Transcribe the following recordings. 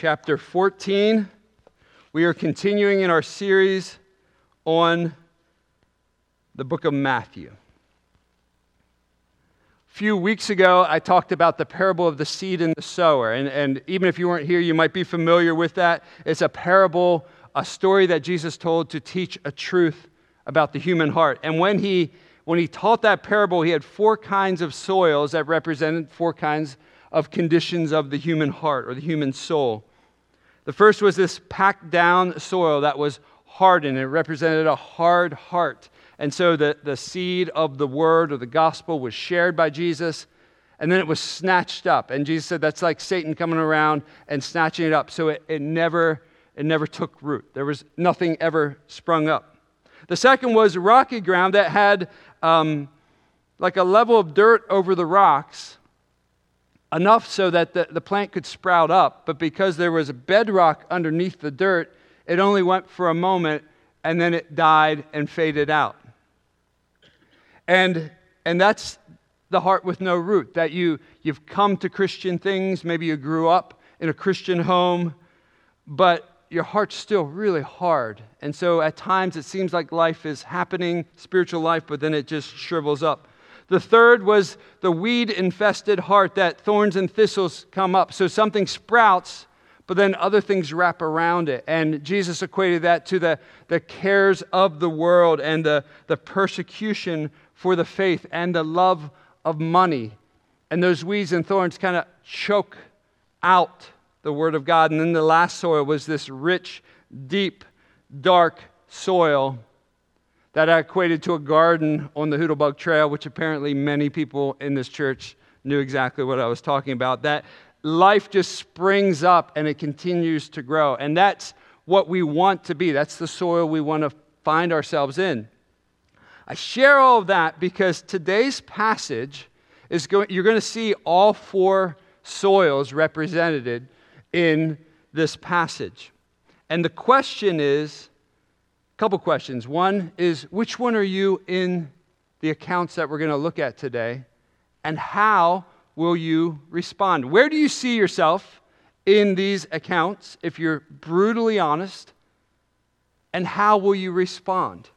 chapter 14. We are continuing in our series on the book of Matthew. A few weeks ago, I talked about the parable of the seed and the sower. And, and even if you weren't here, you might be familiar with that. It's a parable, a story that Jesus told to teach a truth about the human heart. And when he, when he taught that parable, he had four kinds of soils that represented four kinds of conditions of the human heart or the human soul. The first was this packed down soil that was hardened. It represented a hard heart. And so the, the seed of the word or the gospel was shared by Jesus, and then it was snatched up. And Jesus said that's like Satan coming around and snatching it up. So it, it, never, it never took root. There was nothing ever sprung up. The second was rocky ground that had um, like a level of dirt over the rocks enough so that the, the plant could sprout up, but because there was a bedrock underneath the dirt, it only went for a moment and then it died and faded out. And, and that's the heart with no root, that you, you've come to Christian things, maybe you grew up in a Christian home, but your heart's still really hard. And so at times it seems like life is happening, spiritual life, but then it just shrivels up. The third was the weed infested heart that thorns and thistles come up. So something sprouts, but then other things wrap around it. And Jesus equated that to the, the cares of the world and the, the persecution for the faith and the love of money. And those weeds and thorns kind of choke out the Word of God. And then the last soil was this rich, deep, dark soil that I equated to a garden on the Hoodlebug Trail, which apparently many people in this church knew exactly what I was talking about. That life just springs up and it continues to grow. And that's what we want to be. That's the soil we want to find ourselves in. I share all of that because today's passage is going, you're going to see all four soils represented in this passage. And the question is couple questions. One is which one are you in the accounts that we're going to look at today? And how will you respond? Where do you see yourself in these accounts if you're brutally honest? And how will you respond?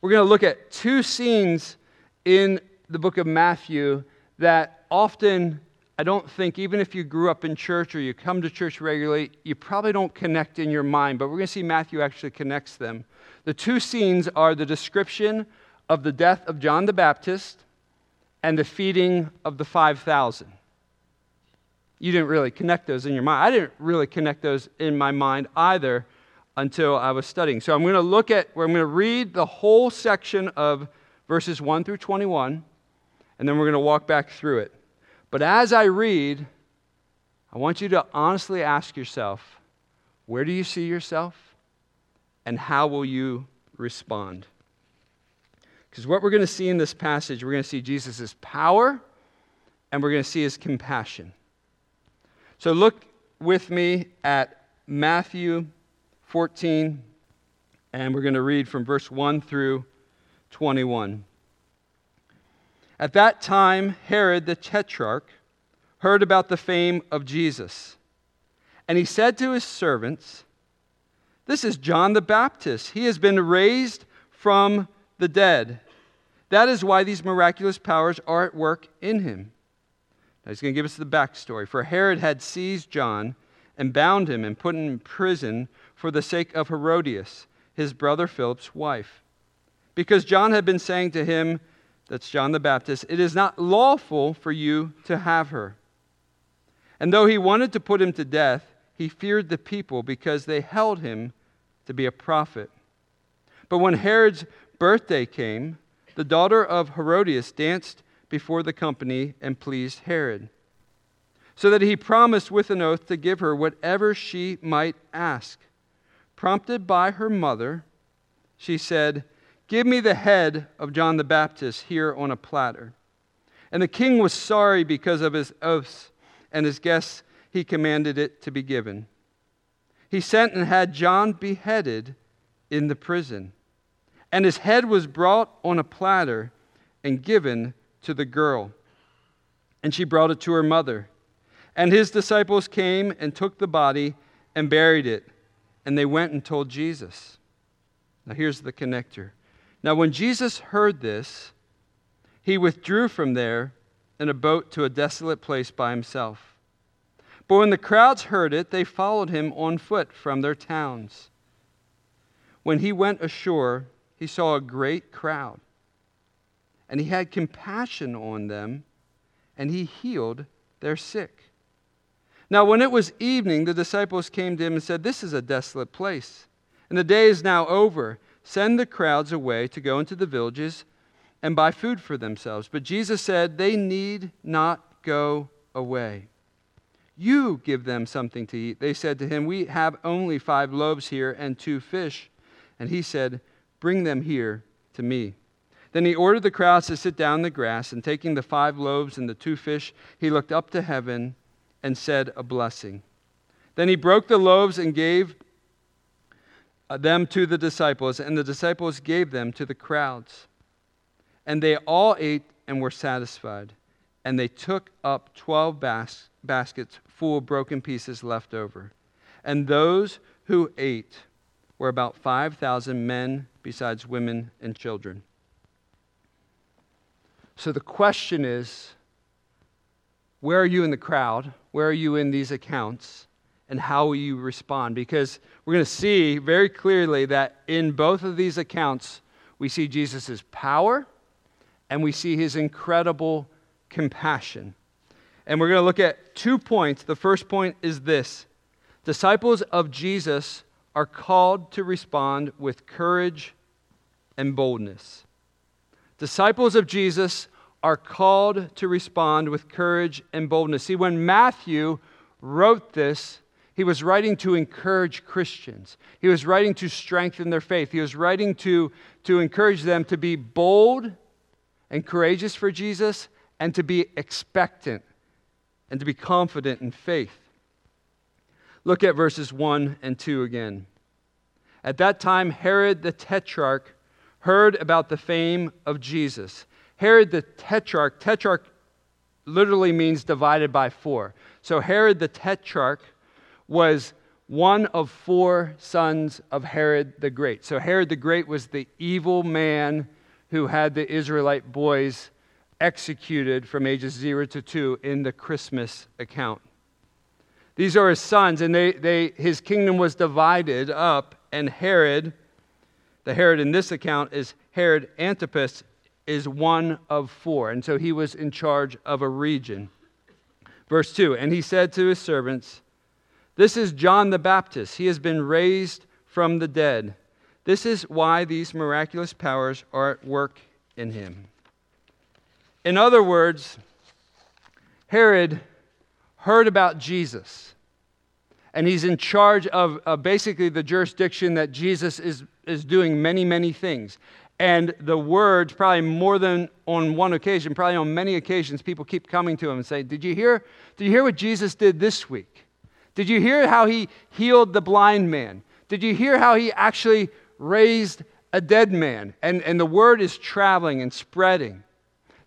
We're going to look at two scenes in the book of Matthew that often I don't think, even if you grew up in church or you come to church regularly, you probably don't connect in your mind, but we're going to see Matthew actually connects them. The two scenes are the description of the death of John the Baptist and the feeding of the 5,000. You didn't really connect those in your mind. I didn't really connect those in my mind either until I was studying. So I'm going to look at, where I'm going to read the whole section of verses 1 through 21, and then we're going to walk back through it. But as I read, I want you to honestly ask yourself where do you see yourself? And how will you respond? Because what we're going to see in this passage, we're going to see Jesus' power and we're going to see his compassion. So look with me at Matthew 14, and we're going to read from verse 1 through 21. At that time, Herod the Tetrarch heard about the fame of Jesus. And he said to his servants, This is John the Baptist. He has been raised from the dead. That is why these miraculous powers are at work in him. Now he's going to give us the backstory. For Herod had seized John and bound him and put him in prison for the sake of Herodias, his brother Philip's wife. Because John had been saying to him, that's John the Baptist, it is not lawful for you to have her. And though he wanted to put him to death, he feared the people because they held him to be a prophet. But when Herod's birthday came, the daughter of Herodias danced before the company and pleased Herod, so that he promised with an oath to give her whatever she might ask. Prompted by her mother, she said, Give me the head of John the Baptist here on a platter. And the king was sorry because of his oaths and his guests, he commanded it to be given. He sent and had John beheaded in the prison. And his head was brought on a platter and given to the girl. And she brought it to her mother. And his disciples came and took the body and buried it. And they went and told Jesus. Now here's the connector. Now, when Jesus heard this, he withdrew from there in a boat to a desolate place by himself. But when the crowds heard it, they followed him on foot from their towns. When he went ashore, he saw a great crowd, and he had compassion on them, and he healed their sick. Now, when it was evening, the disciples came to him and said, This is a desolate place, and the day is now over. Send the crowds away to go into the villages and buy food for themselves. But Jesus said, They need not go away. You give them something to eat. They said to him, We have only five loaves here and two fish. And he said, Bring them here to me. Then he ordered the crowds to sit down in the grass, and taking the five loaves and the two fish, he looked up to heaven and said a blessing. Then he broke the loaves and gave Uh, them to the disciples, and the disciples gave them to the crowds. And they all ate and were satisfied. And they took up twelve bas- baskets full of broken pieces left over. And those who ate were about 5,000 men, besides women and children. So the question is where are you in the crowd? Where are you in these accounts? And how you respond? Because we're going to see very clearly that in both of these accounts, we see Jesus' power and we see his incredible compassion. And we're going to look at two points. The first point is this disciples of Jesus are called to respond with courage and boldness. Disciples of Jesus are called to respond with courage and boldness. See, when Matthew wrote this, he was writing to encourage Christians. He was writing to strengthen their faith. He was writing to, to encourage them to be bold and courageous for Jesus and to be expectant and to be confident in faith. Look at verses 1 and 2 again. At that time, Herod the Tetrarch heard about the fame of Jesus Herod the Tetrarch, Tetrarch literally means divided by four. So Herod the Tetrarch was one of four sons of Herod the Great. So Herod the Great was the evil man who had the Israelite boys executed from ages zero to two in the Christmas account. These are his sons, and they, they, his kingdom was divided up, and Herod, the Herod in this account is Herod Antipas, is one of four. And so he was in charge of a region. Verse 2 And he said to his servants, This is John the Baptist. He has been raised from the dead. This is why these miraculous powers are at work in him. In other words, Herod heard about Jesus, and he's in charge of, of basically the jurisdiction that Jesus is, is doing many, many things. And the words, probably more than on one occasion, probably on many occasions, people keep coming to him and say, Did you hear? Did you hear what Jesus did this week? Did you hear how he healed the blind man? Did you hear how he actually raised a dead man? And, and the word is traveling and spreading.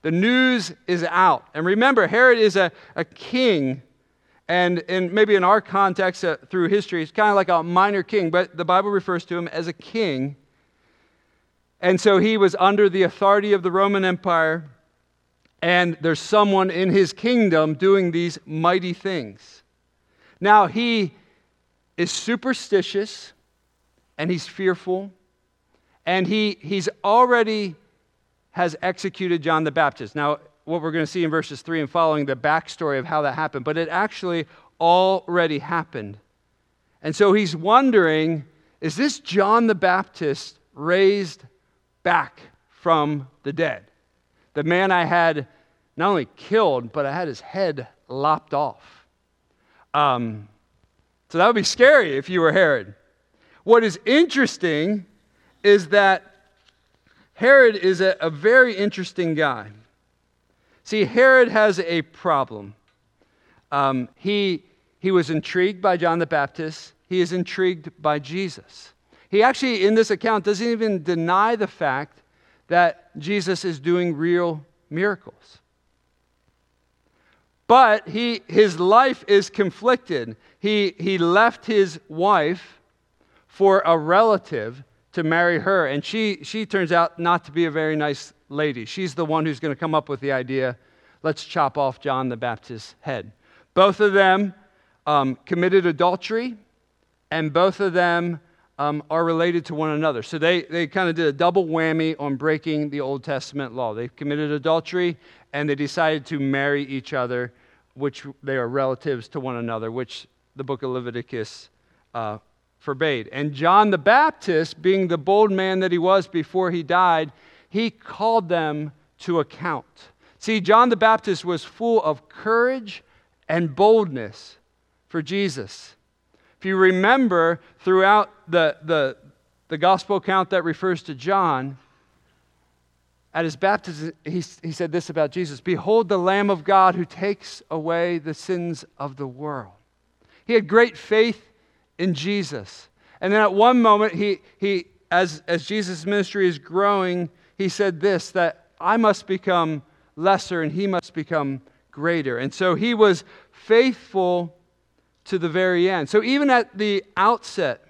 The news is out. And remember, Herod is a, a king. And, maybe in our context uh, through history, he's kind of like a minor king, but the Bible refers to him as a king and so he was under the authority of the Roman Empire, and there's someone in his kingdom doing these mighty things. Now, he is superstitious and he's fearful, and he, he's already has executed John the Baptist. Now, what we're going to see in verses 3 and following, the backstory of how that happened, but it actually already happened. And so he's wondering is this John the Baptist raised back from the dead. The man I had not only killed, but I had his head lopped off. Um, so that would be scary if you were Herod. What is interesting is that Herod is a, a very interesting guy. See, Herod has a problem. Um, he, he was intrigued by John the Baptist, he is intrigued by Jesus. He actually, in this account, doesn't even deny the fact that Jesus is doing real miracles. But he, his life is conflicted. He, he left his wife for a relative to marry her, and she, she turns out not to be a very nice lady. She's the one who's going to come up with the idea let's chop off John the Baptist's head. Both of them um, committed adultery, and both of them um, are related to one another. So they, they kind of did a double whammy on breaking the Old Testament law. They committed adultery and they decided to marry each other, which they are relatives to one another, which the book of Leviticus uh, forbade. And John the Baptist, being the bold man that he was before he died, he called them to account. See, John the Baptist was full of courage and boldness for Jesus. If you remember throughout the, the, the gospel account that refers to John, at his baptism, he, he said this about Jesus Behold, the Lamb of God who takes away the sins of the world. He had great faith in Jesus. And then at one moment, he, he, as, as Jesus' ministry is growing, he said this that I must become lesser and he must become greater. And so he was faithful to the very end. So even at the outset,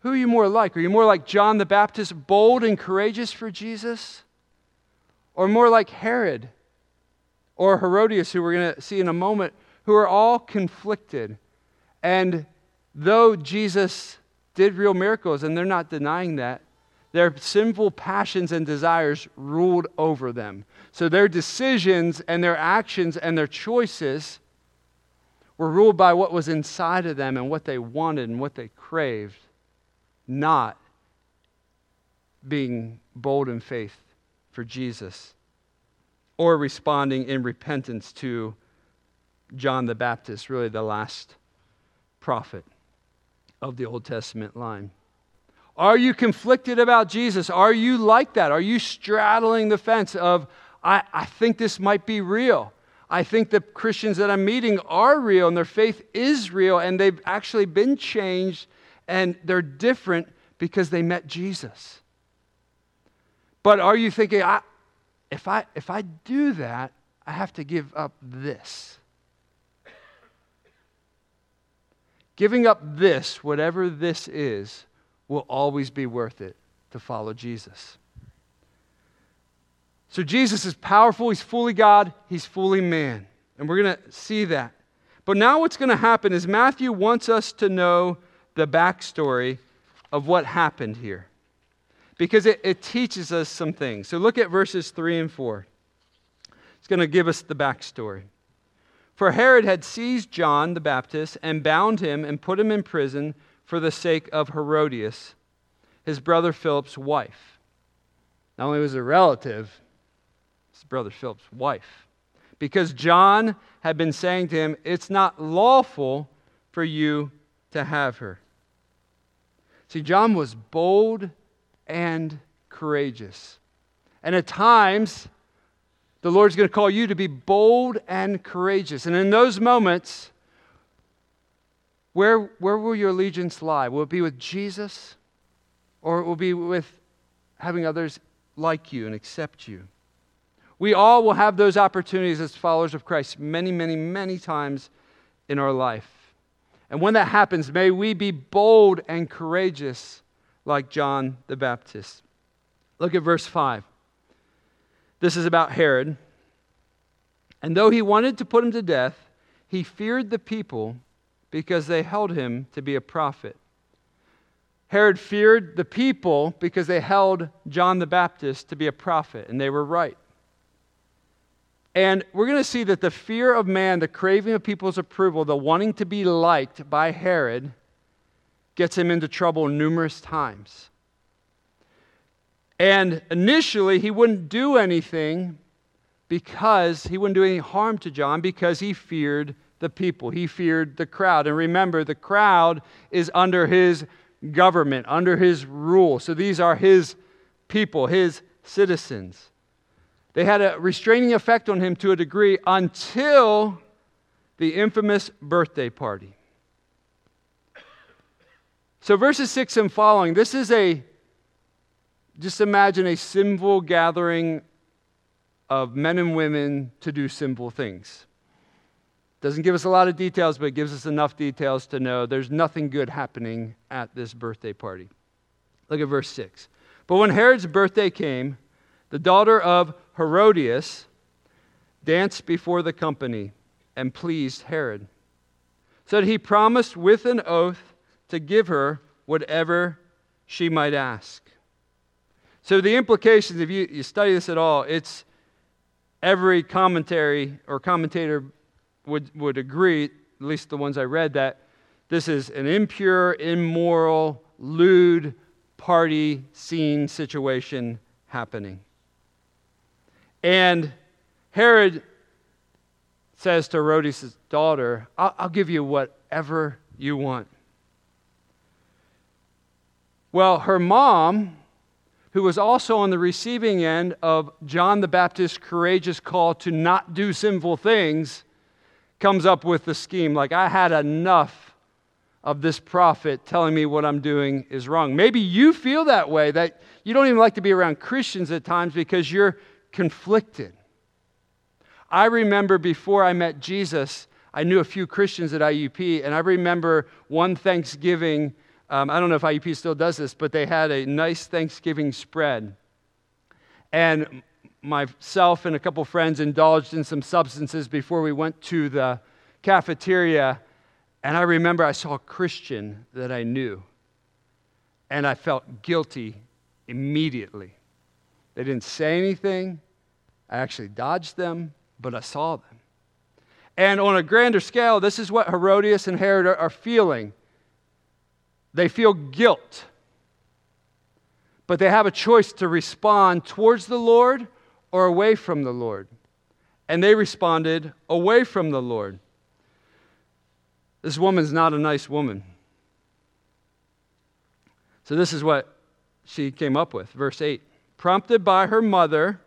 who are you more like? Are you more like John the Baptist, bold and courageous for Jesus? Or more like Herod or Herodias, who we're going to see in a moment, who are all conflicted. And though Jesus did real miracles, and they're not denying that, their sinful passions and desires ruled over them. So their decisions and their actions and their choices were ruled by what was inside of them and what they wanted and what they craved, not being bold in faith for Jesus or responding in repentance to John the Baptist, really the last prophet of the Old Testament line. Are you conflicted about Jesus? Are you like that? Are you straddling the fence of, I, I think this might be real? I think the Christians that I'm meeting are real and their faith is real and they've actually been changed and they're different because they met Jesus. But are you thinking, I, if, I, if I do that, I have to give up this? Giving up this, whatever this is, will always be worth it to follow Jesus. So Jesus is powerful, he's fully God, he's fully man. And we're going to see that. But now what's going to happen is Matthew wants us to know the backstory of what happened here. Because it, it teaches us some things. So look at verses 3 and 4. It's going to give us the backstory. For Herod had seized John the Baptist and bound him and put him in prison for the sake of Herodias, his brother Philip's wife. Not only was a relative, his brother Philip's wife. Because John had been saying to him, It's not lawful for you to have her. See, John was bold and courageous. And at times, the Lord's going to call you to be bold and courageous. And in those moments, where, where will your allegiance lie? Will it be with Jesus? Or it will be with having others like you and accept you? We all will have those opportunities as followers of Christ many, many, many times in our life. And when that happens, may we be bold and courageous like John the Baptist. Look at verse 5. This is about Herod. And though he wanted to put him to death, he feared the people because they held him to be a prophet. Herod feared the people because they held John the Baptist to be a prophet, and they were right. And we're going to see that the fear of man, the craving of people's approval, the wanting to be liked by Herod, gets him into trouble numerous times. And initially, he wouldn't do anything because he wouldn't do any harm to John because he feared the people. He feared the crowd. And remember, the crowd is under his government, under his rule. So these are his people, his citizens. They had a restraining effect on him to a degree until the infamous birthday party. So, verses 6 and following, this is a, just imagine a symbol gathering of men and women to do sinful things. Doesn't give us a lot of details, but it gives us enough details to know there's nothing good happening at this birthday party. Look at verse 6. But when Herod's birthday came, the daughter of Herodias danced before the company and pleased Herod. So he promised with an oath to give her whatever she might ask. So the implications, if you, you study this at all, it's every commentary or commentator would, would agree, at least the ones I read, that this is an impure, immoral, lewd party scene situation happening. And Herod says to Herodias' daughter, I'll, I'll give you whatever you want. Well, her mom, who was also on the receiving end of John the Baptist's courageous call to not do sinful things, comes up with the scheme like, I had enough of this prophet telling me what I'm doing is wrong. Maybe you feel that way, that you don't even like to be around Christians at times because you're conflicted. I remember before I met Jesus, I knew a few Christians at IUP, and I remember one Thanksgiving. Um, I don't know if IUP still does this, but they had a nice Thanksgiving spread. And myself and a couple friends indulged in some substances before we went to the cafeteria. And I remember I saw a Christian that I knew, and I felt guilty immediately. They didn't say anything, I actually dodged them but I saw them. And on a grander scale, this is what Herodias and Herod are, feeling. They feel guilt, but they have a choice to respond towards the Lord or away from the Lord. And they responded away from the Lord. This woman's not a nice woman. So, this is what she came up with. Verse 8 Prompted by her mother,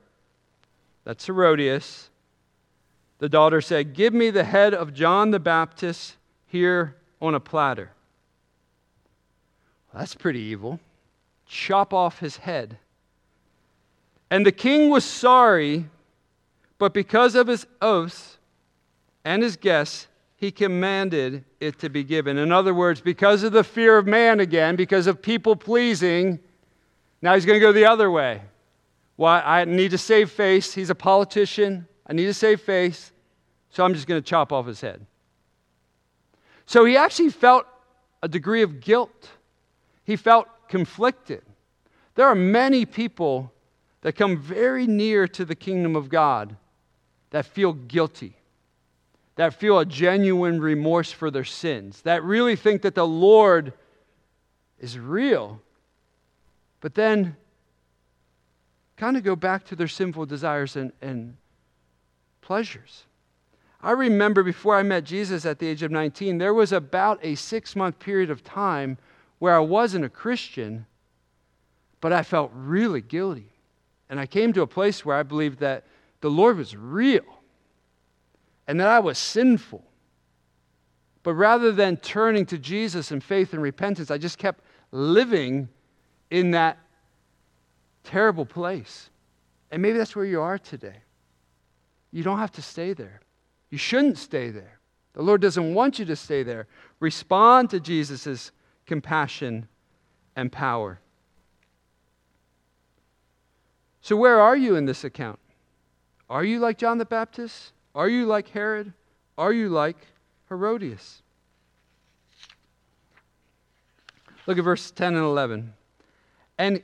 that's Herodias, the daughter said, Give me the head of John the Baptist here on a platter. That's pretty evil. Chop off his head. And the king was sorry, but because of his oaths and his guests, he commanded it to be given. In other words, because of the fear of man again, because of people pleasing, now he's going to go the other way. Why? I need to save face. He's a politician. I need to save face, so I'm just going to chop off his head. So he actually felt a degree of guilt. He felt conflicted. There are many people that come very near to the kingdom of God that feel guilty, that feel a genuine remorse for their sins, that really think that the Lord is real, but then kind of go back to their sinful desires and, and pleasures. I remember before I met Jesus at the age of 19, there was about a six month period of time where I wasn't a Christian, but I felt really guilty. And I came to a place where I believed that the Lord was real and that I was sinful. But rather than turning to Jesus in faith and repentance, I just kept living in that terrible place. And maybe that's where you are today. You don't have to stay there. You shouldn't stay there. The Lord doesn't want you to stay there. Respond to Jesus' compassion and power. So, where are you in this account? Are you like John the Baptist? Are you like Herod? Are you like Herodias? Look at verse 10 and 11. And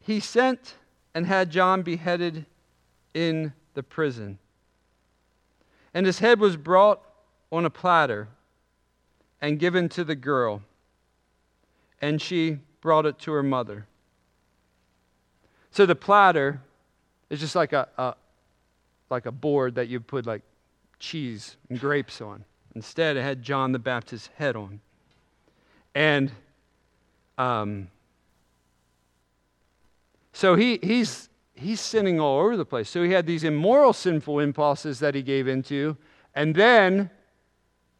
he sent and had John beheaded in the prison. And his head was brought on a platter and given to the girl, and she brought it to her mother. So the platter is just like a, a like a board that you put like cheese and grapes on. Instead, it had John the Baptist's head on. And um, so he, he's he's sinning all over the place. So he had these immoral, sinful impulses that he gave into, and then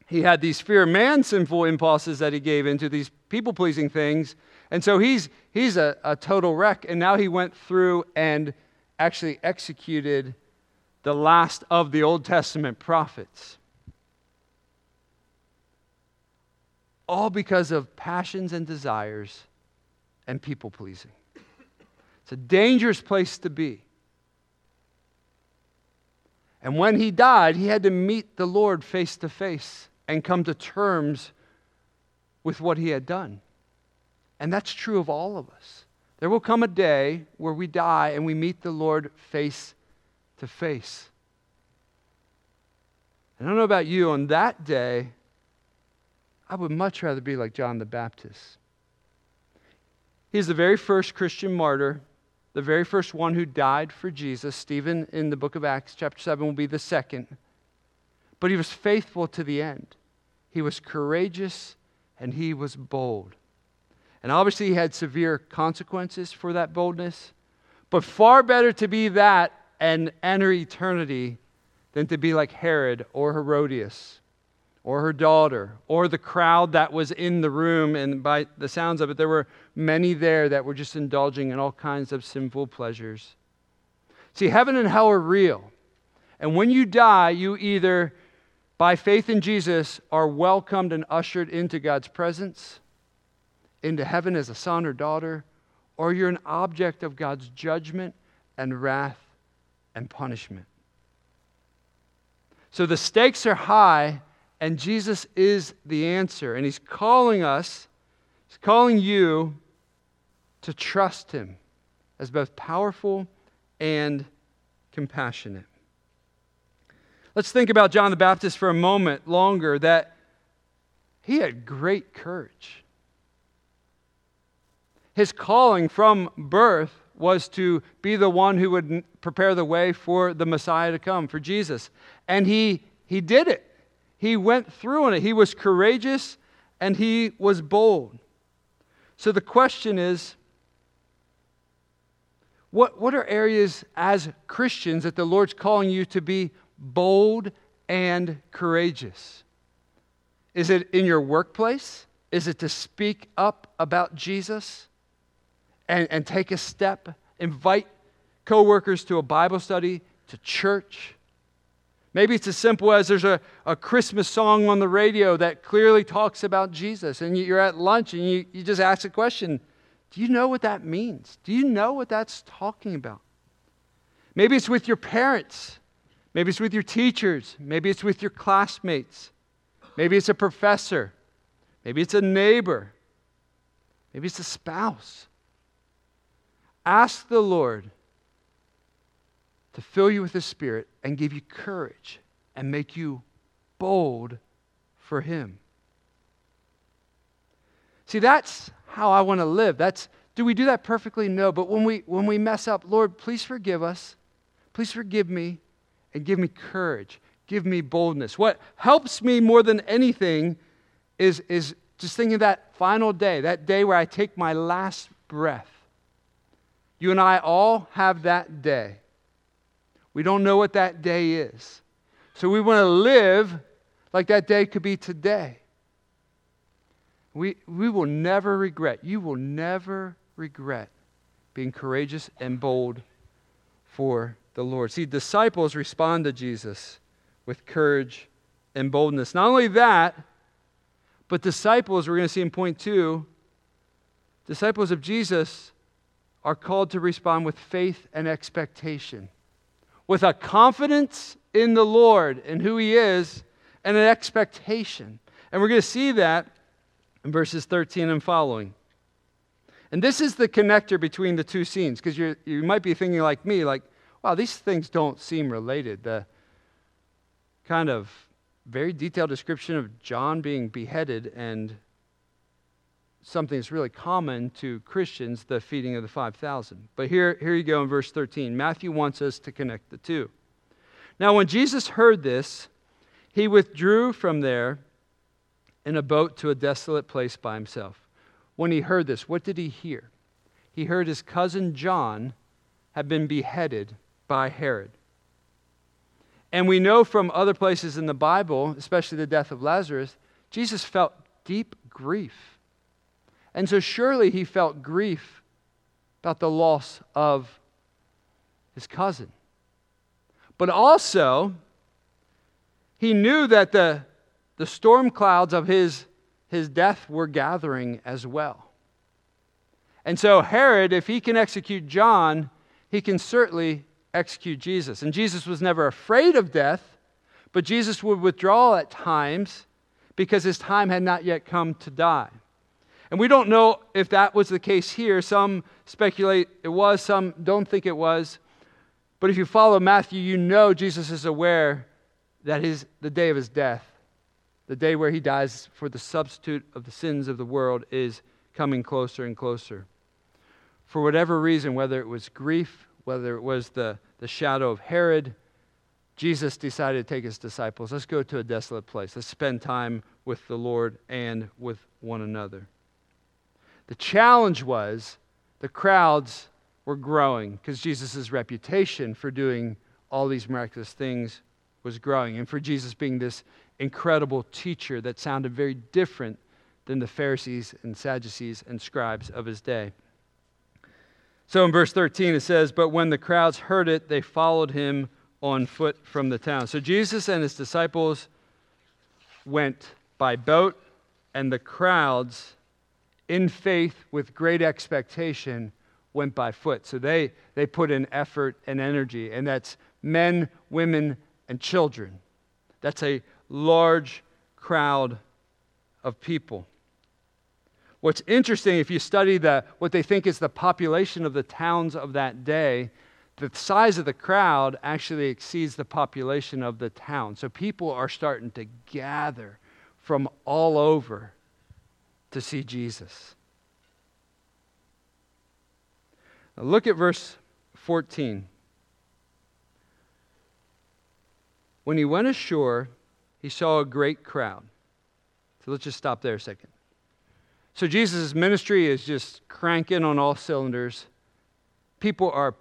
he had these fear man sinful impulses that he gave into, these people pleasing things. And so he's, he's a, a total wreck. And now he went through and actually executed the last of the Old Testament prophets. All because of passions and desires and people pleasing. It's a dangerous place to be. And when he died, he had to meet the Lord face to face and come to terms with what he had done. And that's true of all of us. There will come a day where we die and we meet the Lord face to face. I don't know about you, on that day, I would much rather be like John the Baptist. He's the very first Christian martyr the very first one who died for Jesus. Stephen in the book of Acts, chapter 7, will be the second. But he was faithful to the end. He was courageous and he was bold. And obviously, he had severe consequences for that boldness. But far better to be that and enter eternity than to be like Herod or Herodias or her daughter or the crowd that was in the room. And by the sounds of it, there were many there that were just indulging in all kinds of sinful pleasures. See, heaven and hell are real. And when you die, you either, by faith in Jesus, are welcomed and ushered into God's presence, into heaven as a son or daughter, or you're an object of God's judgment and wrath and punishment. So the stakes are high and Jesus is the answer. And He's calling us, He's calling you to trust Him as both powerful and compassionate. Let's think about John the Baptist for a moment longer that he had great courage. His calling from birth was to be the one who would prepare the way for the Messiah to come, for Jesus. And he, he did it. He went through in it. He was courageous and he was bold. So the question is what, what are areas as Christians that the Lord's calling you to be bold and courageous? Is it in your workplace? Is it to speak up about Jesus and, and take a step? Invite coworkers to a Bible study, to church? Maybe it's as simple as there's a, a Christmas song on the radio that clearly talks about Jesus, and you're at lunch and you, you just ask a question Do you know what that means? Do you know what that's talking about? Maybe it's with your parents. Maybe it's with your teachers. Maybe it's with your classmates. Maybe it's a professor. Maybe it's a neighbor. Maybe it's a spouse. Ask the Lord to fill you with the Spirit and give you courage and make you bold for Him. See, that's how I want to live. That's do we do that perfectly? No. But when we when we mess up, Lord, please forgive us. Please forgive me and give me courage. Give me boldness. What helps me more than anything is, is just thinking of that final day, that day where I take my last breath. You and I all have that day. We don't know what that day is. So we want to live like that day could be today. We, we will never regret, you will never regret being courageous and bold for the Lord. See, disciples respond to Jesus with courage and boldness. Not only that, but disciples, we're going to see in point two, disciples of Jesus are called to respond with faith and expectation with a confidence in the Lord and who He is and an expectation. And we're going to see that in verses 13 and following. And this is the connector between the two scenes because you might be thinking like me, like, wow, these things don't seem related. The kind of very detailed description of John being beheaded and something that's really common to Christians, the feeding of the 5,000. But here, here you go in verse 13. Matthew wants us to connect the two. Now, when Jesus heard this, he withdrew from there in a boat to a desolate place by himself. When he heard this, what did he hear? He heard his cousin John had been beheaded by Herod. And we know from other places in the Bible, especially the death of Lazarus, Jesus felt deep grief and so surely he felt grief about the loss of his cousin. But also, he knew that the, the storm clouds of his, his death were gathering as well. And so, Herod, if he can execute John, he can certainly execute Jesus. And Jesus was never afraid of death, but Jesus would withdraw at times because his time had not yet come to die. And we don't know if that was the case here. Some speculate it was, some don't think it was. But if you follow Matthew, you know Jesus is aware that his, the day of his death, the day where he dies for the substitute of the sins of the world, is coming closer and closer. For whatever reason, whether it was grief, whether it was the, the shadow of Herod, Jesus decided to take his disciples. Let's go to a desolate place. Let's spend time with the Lord and with one another. The challenge was the crowds were growing because Jesus' reputation for doing all these miraculous things was growing, and for Jesus being this incredible teacher that sounded very different than the Pharisees and Sadducees and scribes of his day. So in verse 13 it says, But when the crowds heard it, they followed him on foot from the town. So Jesus and his disciples went by boat, and the crowds, in faith with great expectation, went by foot. So they, they put in effort and energy, and that's men, women, and children. That's a large crowd of people. What's interesting, if you study the, what they think is the population of the towns of that day, the size of the crowd actually exceeds the population of the town. So people are starting to gather from all over to see Jesus. Now look at verse 14. When he went ashore, he saw a great crowd. So let's just stop there a second. So Jesus' ministry is just cranking on all cylinders. People are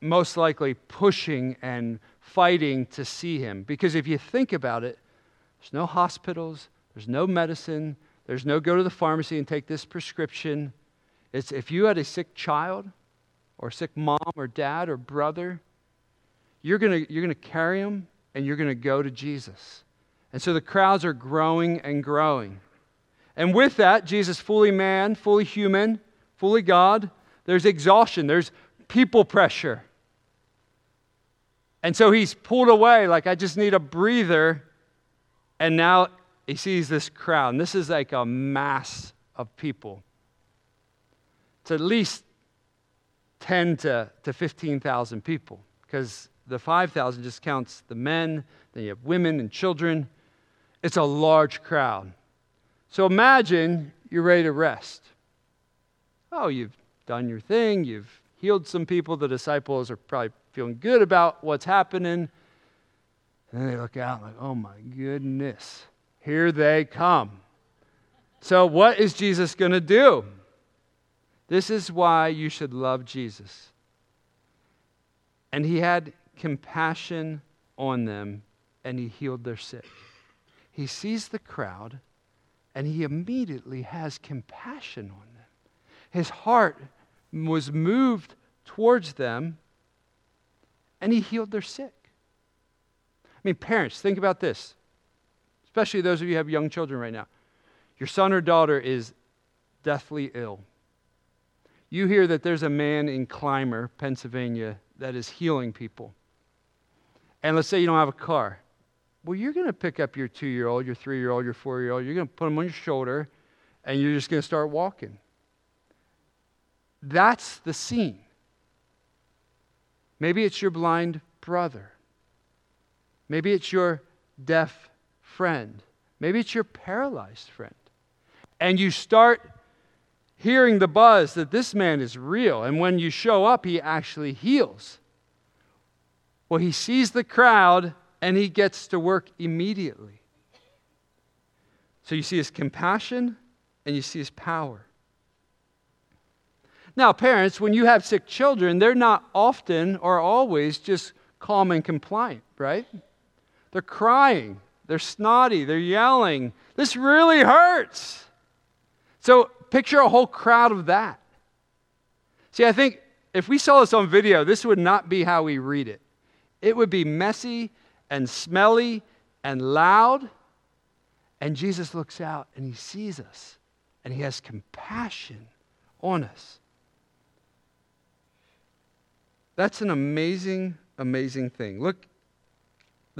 most likely pushing and fighting to see him. Because if you think about it, there's no hospitals, there's no medicine, there's no go to the pharmacy and take this prescription. It's if you had a sick child or sick mom or dad or brother, you're going you're going to carry them and you're going to go to Jesus. And so the crowds are growing and growing. And with that, Jesus, fully man, fully human, fully God, there's exhaustion, there's people pressure. And so he's pulled away, like, I just need a breather. And now he sees this crowd. And this is like a mass of people. It's at least 10 to, to 15,000 people because the 5,000 just counts the men, then you have women and children. It's a large crowd. So imagine you're ready to rest. Oh, you've done your thing, you've healed some people, the disciples are probably feeling good about what's happening. And then they look out like, oh my goodness, here they come. So, what is Jesus going to do? This is why you should love Jesus. And he had compassion on them and he healed their sick. He sees the crowd and he immediately has compassion on them. His heart was moved towards them and he healed their sick. I mean, parents, think about this, especially those of you who have young children right now. Your son or daughter is deathly ill. You hear that there's a man in Clymer, Pennsylvania, that is healing people and let's say you don't have a car. Well, you're going to pick up your two year old, your three year old, your four year old, you're going to put them on your shoulder, and you're just going to start walking. That's the scene. Maybe it's your blind brother. Maybe it's your deaf friend. Maybe it's your paralyzed friend. And you start hearing the buzz that this man is real. And when you show up, he actually heals. Well, he sees the crowd and he gets to work immediately. So you see his compassion and you see his power. Now, parents, when you have sick children, they're not often or always just calm and compliant, right? They're crying, they're snotty, they're yelling. This really hurts. So picture a whole crowd of that. See, I think if we saw this on video, this would not be how we read it It would be messy and smelly and loud. And Jesus looks out and he sees us and he has compassion on us. That's an amazing, amazing thing. Look,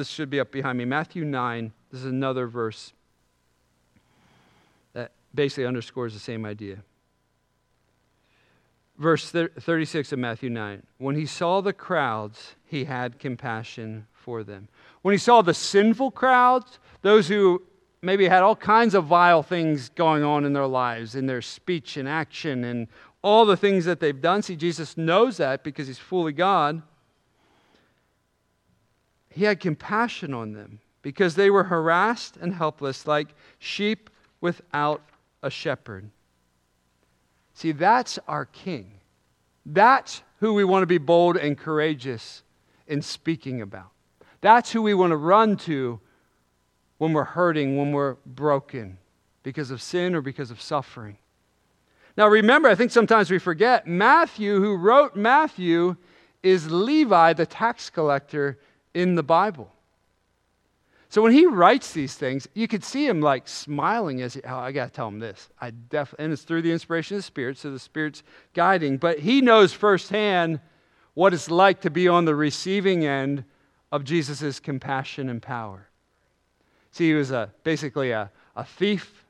this should be up behind me. Matthew 9, this is another verse that basically underscores the same idea. Verse 36 of Matthew 9. When he saw the crowds, he had compassion for them. When he saw the sinful crowds, those who maybe had all kinds of vile things going on in their lives, in their speech and action, and all the things that they've done. See, Jesus knows that because he's fully God. He had compassion on them because they were harassed and helpless, like sheep without a shepherd. See, that's our king. That's who we want to be bold and courageous in speaking about. That's who we want to run to when we're hurting, when we're broken because of sin or because of suffering. Now, remember, I think sometimes we forget Matthew, who wrote Matthew, is Levi, the tax collector in the Bible. So when he writes these things, you could see him like smiling as he, oh, I got to tell him this. I definitely, and it's through the inspiration of the Spirit, so the Spirit's guiding. But he knows firsthand what it's like to be on the receiving end of Jesus' compassion and power. See, he was a, basically a, a thief.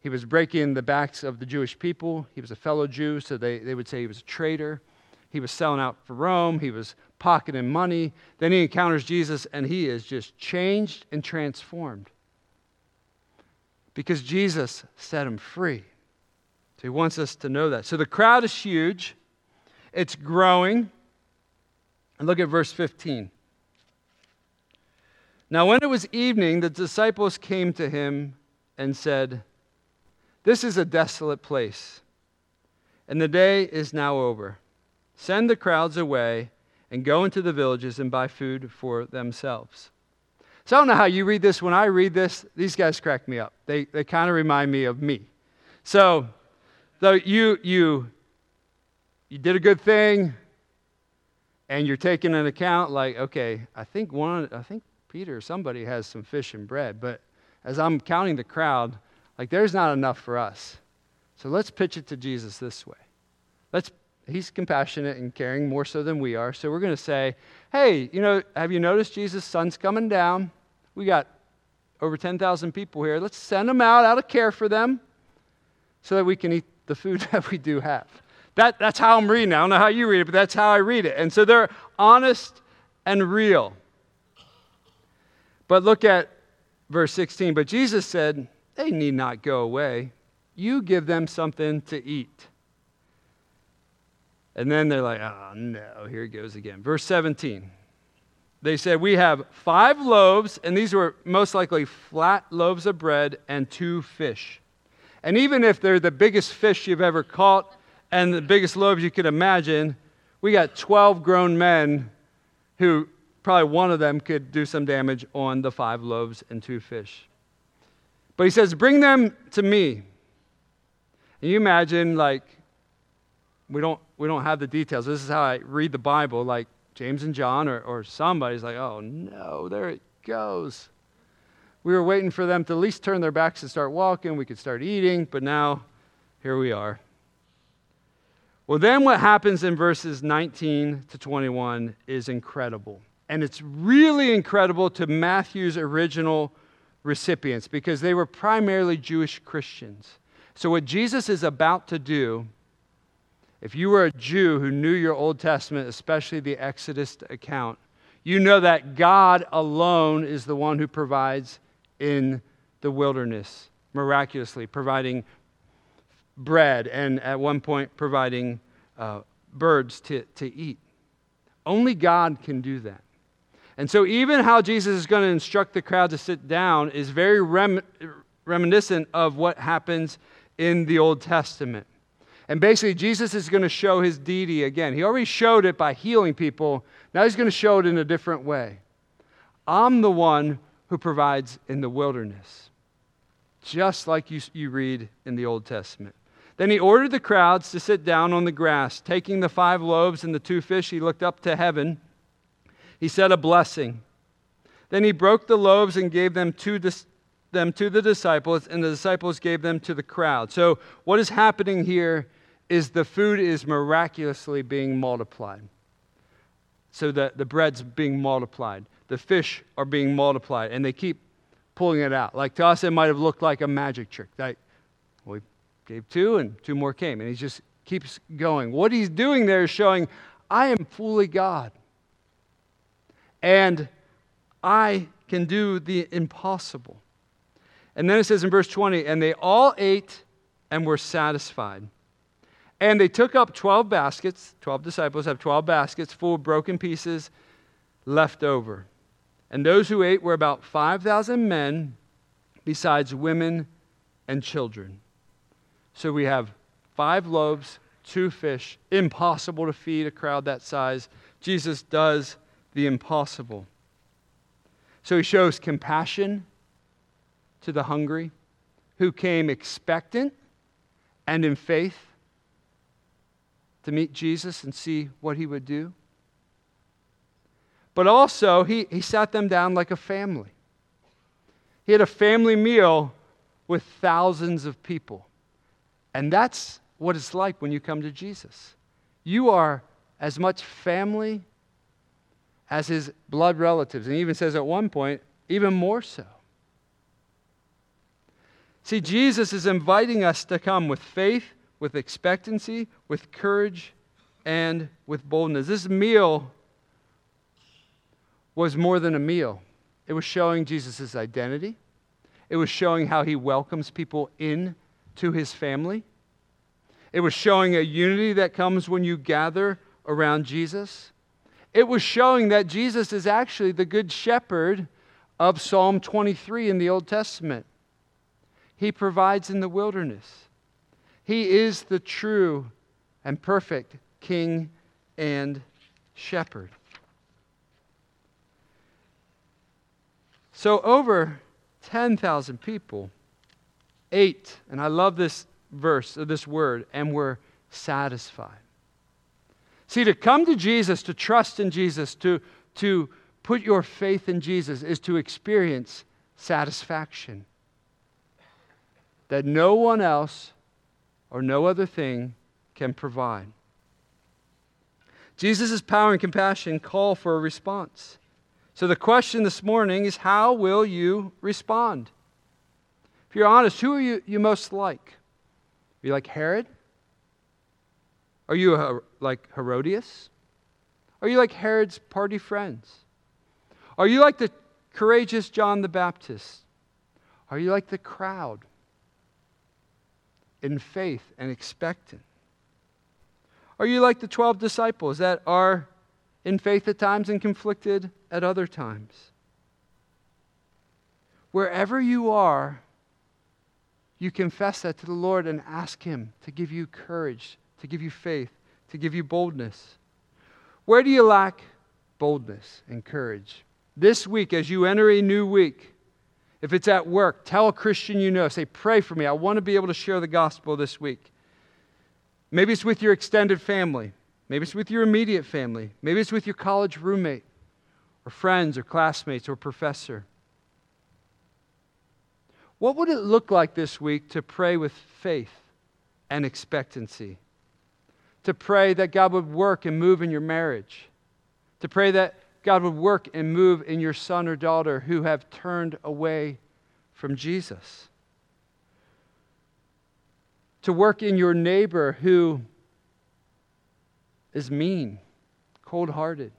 He was breaking the backs of the Jewish people. He was a fellow Jew, so they, they would say he was a traitor. He was selling out for Rome. He was pocketing money. Then he encounters Jesus, and he is just changed and transformed because Jesus set him free. So he wants us to know that. So the crowd is huge, it's growing. And look at verse 15. Now, when it was evening, the disciples came to him and said, This is a desolate place, and the day is now over. Send the crowds away and go into the villages and buy food for themselves. So I don't know how you read this. When I read this, these guys crack me up. They, they kind of remind me of me. So, though you, you, you did a good thing, and you're taking an account like, okay, I think one, I think Peter, or somebody has some fish and bread. But as I'm counting the crowd, like there's not enough for us. So let's pitch it to Jesus this way. Let's he's compassionate and caring more so than we are. So we're going to say, "Hey, you know, have you noticed Jesus' sun's coming down? We got over 10,000 people here. Let's send them out out of care for them so that we can eat the food that we do have." That, that's how I'm reading. I don't know how you read it, but that's how I read it. And so they're honest and real. But look at verse 16. But Jesus said, They need not go away. You give them something to eat. And then they're like, Oh, no, here it goes again. Verse 17. They said, We have five loaves, and these were most likely flat loaves of bread and two fish. And even if they're the biggest fish you've ever caught and the biggest loaves you could imagine, we got 12 grown men who probably one of them could do some damage on the five loaves and two fish. But he says, Bring them to me. And you imagine, like, we don't, we don't have the details. This is how I read the Bible, like James and John or, or somebody's like, oh no, there it goes. We were waiting for them to at least turn their backs and start walking. We could start eating, but now here we are. Well, then what happens in verses 19 to 21 is incredible. And it's really incredible to Matthew's original recipients because they were primarily Jewish Christians. So, what Jesus is about to do, if you were a Jew who knew your Old Testament, especially the Exodus account, you know that God alone is the one who provides in the wilderness, miraculously providing bread and at one point providing uh, birds to, to eat. Only God can do that. And so, even how Jesus is going to instruct the crowd to sit down is very rem- reminiscent of what happens in the Old Testament. And basically, Jesus is going to show his deity again. He already showed it by healing people. Now he's going to show it in a different way. I'm the one who provides in the wilderness, just like you, you read in the Old Testament. Then he ordered the crowds to sit down on the grass. Taking the five loaves and the two fish, he looked up to heaven He said a blessing. Then he broke the loaves and gave them to, dis- them to the disciples, and the disciples gave them to the crowd. So, what is happening here is the food is miraculously being multiplied. So, the, the bread's being multiplied, the fish are being multiplied, and they keep pulling it out. Like to us, it might have looked like a magic trick. That we gave two, and two more came, and he just keeps going. What he's doing there is showing, I am fully God. And I can do the impossible. And then it says in verse 20, and they all ate and were satisfied. And they took up 12 baskets, 12 disciples have 12 baskets full of broken pieces left over. And those who ate were about 5,000 men, besides women and children. So we have five loaves, two fish. Impossible to feed a crowd that size. Jesus does the impossible. So he shows compassion to the hungry who came expectant and in faith to meet Jesus and see what he would do. But also, he, he sat them down like a family. He had a family meal with thousands of people. And that's what it's like when you come to Jesus. You are as much family as his blood relatives. And he even says at one point, even more so. See, Jesus is inviting us to come with faith, with expectancy, with courage, and with boldness. This meal was more than a meal, it was showing Jesus' identity, it was showing how he welcomes people in to his family. It was showing a unity that comes when you gather around Jesus. It was showing that Jesus is actually the good shepherd of Psalm 23 in the Old Testament. He provides in the wilderness. He is the true and perfect king and shepherd. So, over 10,000 people ate, and I love this verse, or this word, and were satisfied. See, to come to Jesus, to trust in Jesus, to, to put your faith in Jesus is to experience satisfaction that no one else or no other thing can provide. Jesus' power and compassion call for a response. So the question this morning is how will you respond? If you're honest, who are you, you most like? Are you like Herod? Are you a, like Herodias? Are you like Herod's party friends? Are you like the courageous John the Baptist? Are you like the crowd in faith and expectant? Are you like the 12 disciples that are in faith at times and conflicted at other times? Wherever you are, you confess that to the Lord and ask Him to give you courage, to give you faith, to give you boldness. Where do you lack boldness and courage? This week, as you enter a new week, if it's at work, tell a Christian you know, say, Pray for me. I want to be able to share the gospel this week. Maybe it's with your extended family. Maybe it's with your immediate family. Maybe it's with your college roommate, or friends, or classmates, or professor. What would it look like this week to pray with faith and expectancy? To pray that God would work and move in your marriage? To pray that God would work and move in your son or daughter who have turned away from Jesus? To work in your neighbor who is mean, cold hearted?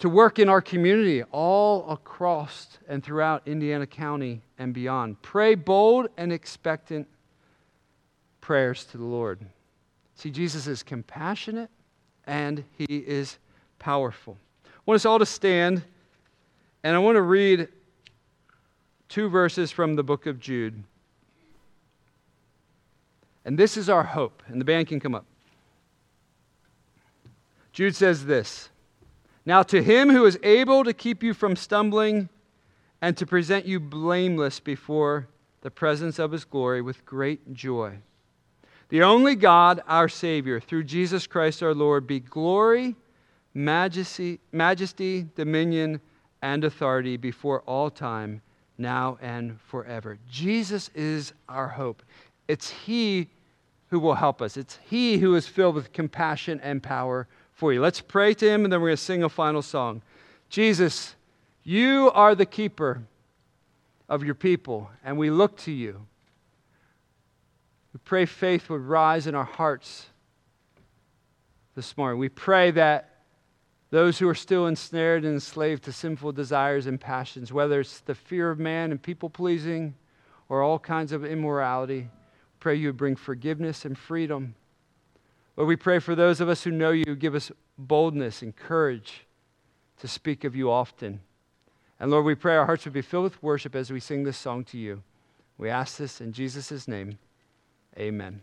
to work in our community all across and throughout Indiana County and beyond. Pray bold and expectant prayers to the Lord. See, Jesus is compassionate and he is powerful. I want us all to stand, and I want to read two verses from the book of Jude. And this is our hope. And the band can come up. Jude says this. Now, to him who is able to keep you from stumbling and to present you blameless before the presence of his glory with great joy. The only God, our Savior, through Jesus Christ our Lord, be glory, majesty, majesty, dominion, and authority before all time, now and forever. Jesus is our hope. It's He who will help us, it's He who is filled with compassion and power for you. Let's pray to Him, and then we're going to sing a final song. Jesus, you are the keeper of your people, and we look to you. We pray faith would rise in our hearts this morning. We pray that those who are still ensnared and enslaved to sinful desires and passions, whether it's the fear of man and people pleasing or all kinds of immorality, pray you would bring forgiveness and freedom. Lord, we pray for those of us who know you, give us boldness and courage to speak of you often. And Lord, we pray our hearts would be filled with worship as we sing this song to you. We ask this in Jesus' name. Amen.